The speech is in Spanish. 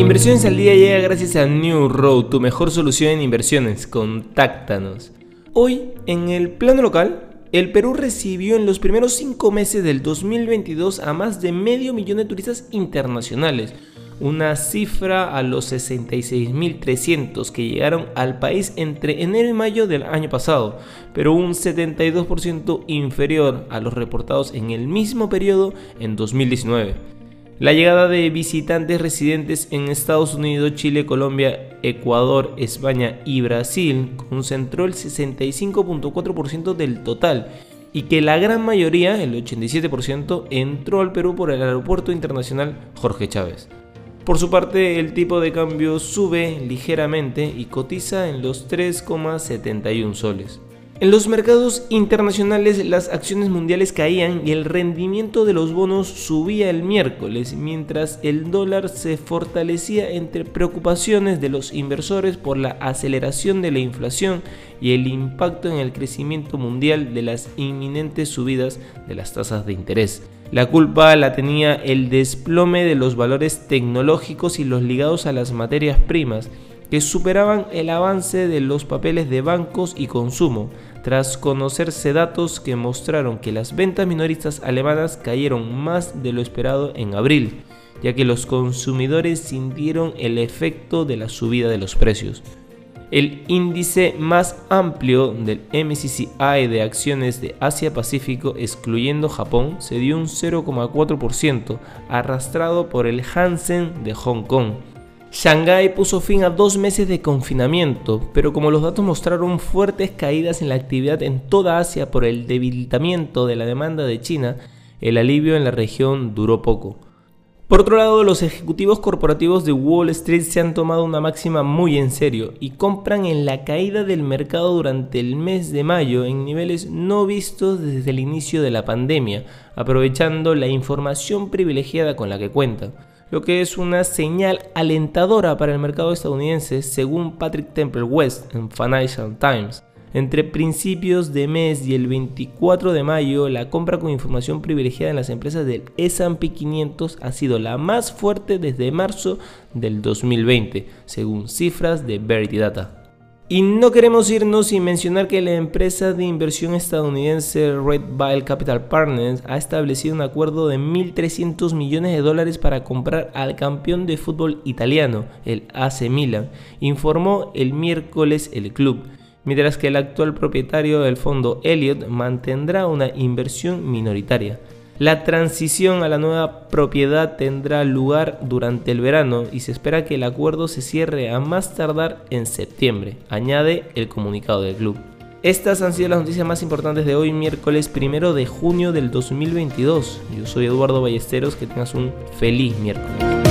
Inversiones al día llega gracias a New Road, tu mejor solución en inversiones. Contáctanos. Hoy, en el plano local, el Perú recibió en los primeros cinco meses del 2022 a más de medio millón de turistas internacionales, una cifra a los 66.300 que llegaron al país entre enero y mayo del año pasado, pero un 72% inferior a los reportados en el mismo periodo en 2019. La llegada de visitantes residentes en Estados Unidos, Chile, Colombia, Ecuador, España y Brasil concentró el 65.4% del total y que la gran mayoría, el 87%, entró al Perú por el Aeropuerto Internacional Jorge Chávez. Por su parte, el tipo de cambio sube ligeramente y cotiza en los 3,71 soles. En los mercados internacionales las acciones mundiales caían y el rendimiento de los bonos subía el miércoles, mientras el dólar se fortalecía entre preocupaciones de los inversores por la aceleración de la inflación y el impacto en el crecimiento mundial de las inminentes subidas de las tasas de interés. La culpa la tenía el desplome de los valores tecnológicos y los ligados a las materias primas, que superaban el avance de los papeles de bancos y consumo, tras conocerse datos que mostraron que las ventas minoristas alemanas cayeron más de lo esperado en abril, ya que los consumidores sintieron el efecto de la subida de los precios. El índice más amplio del MCCI de acciones de Asia-Pacífico, excluyendo Japón, se dio un 0,4%, arrastrado por el Hansen de Hong Kong, Shanghái puso fin a dos meses de confinamiento, pero como los datos mostraron fuertes caídas en la actividad en toda Asia por el debilitamiento de la demanda de China, el alivio en la región duró poco. Por otro lado, los ejecutivos corporativos de Wall Street se han tomado una máxima muy en serio y compran en la caída del mercado durante el mes de mayo en niveles no vistos desde el inicio de la pandemia, aprovechando la información privilegiada con la que cuentan lo que es una señal alentadora para el mercado estadounidense según Patrick Temple West en Financial Times. Entre principios de mes y el 24 de mayo, la compra con información privilegiada en las empresas del S&P 500 ha sido la más fuerte desde marzo del 2020, según cifras de Verity Data. Y no queremos irnos sin mencionar que la empresa de inversión estadounidense Red Bile Capital Partners ha establecido un acuerdo de 1.300 millones de dólares para comprar al campeón de fútbol italiano, el AC Milan, informó el miércoles el club, mientras que el actual propietario del fondo Elliott mantendrá una inversión minoritaria. La transición a la nueva propiedad tendrá lugar durante el verano y se espera que el acuerdo se cierre a más tardar en septiembre, añade el comunicado del club. Estas han sido las noticias más importantes de hoy, miércoles primero de junio del 2022. Yo soy Eduardo Ballesteros, que tengas un feliz miércoles.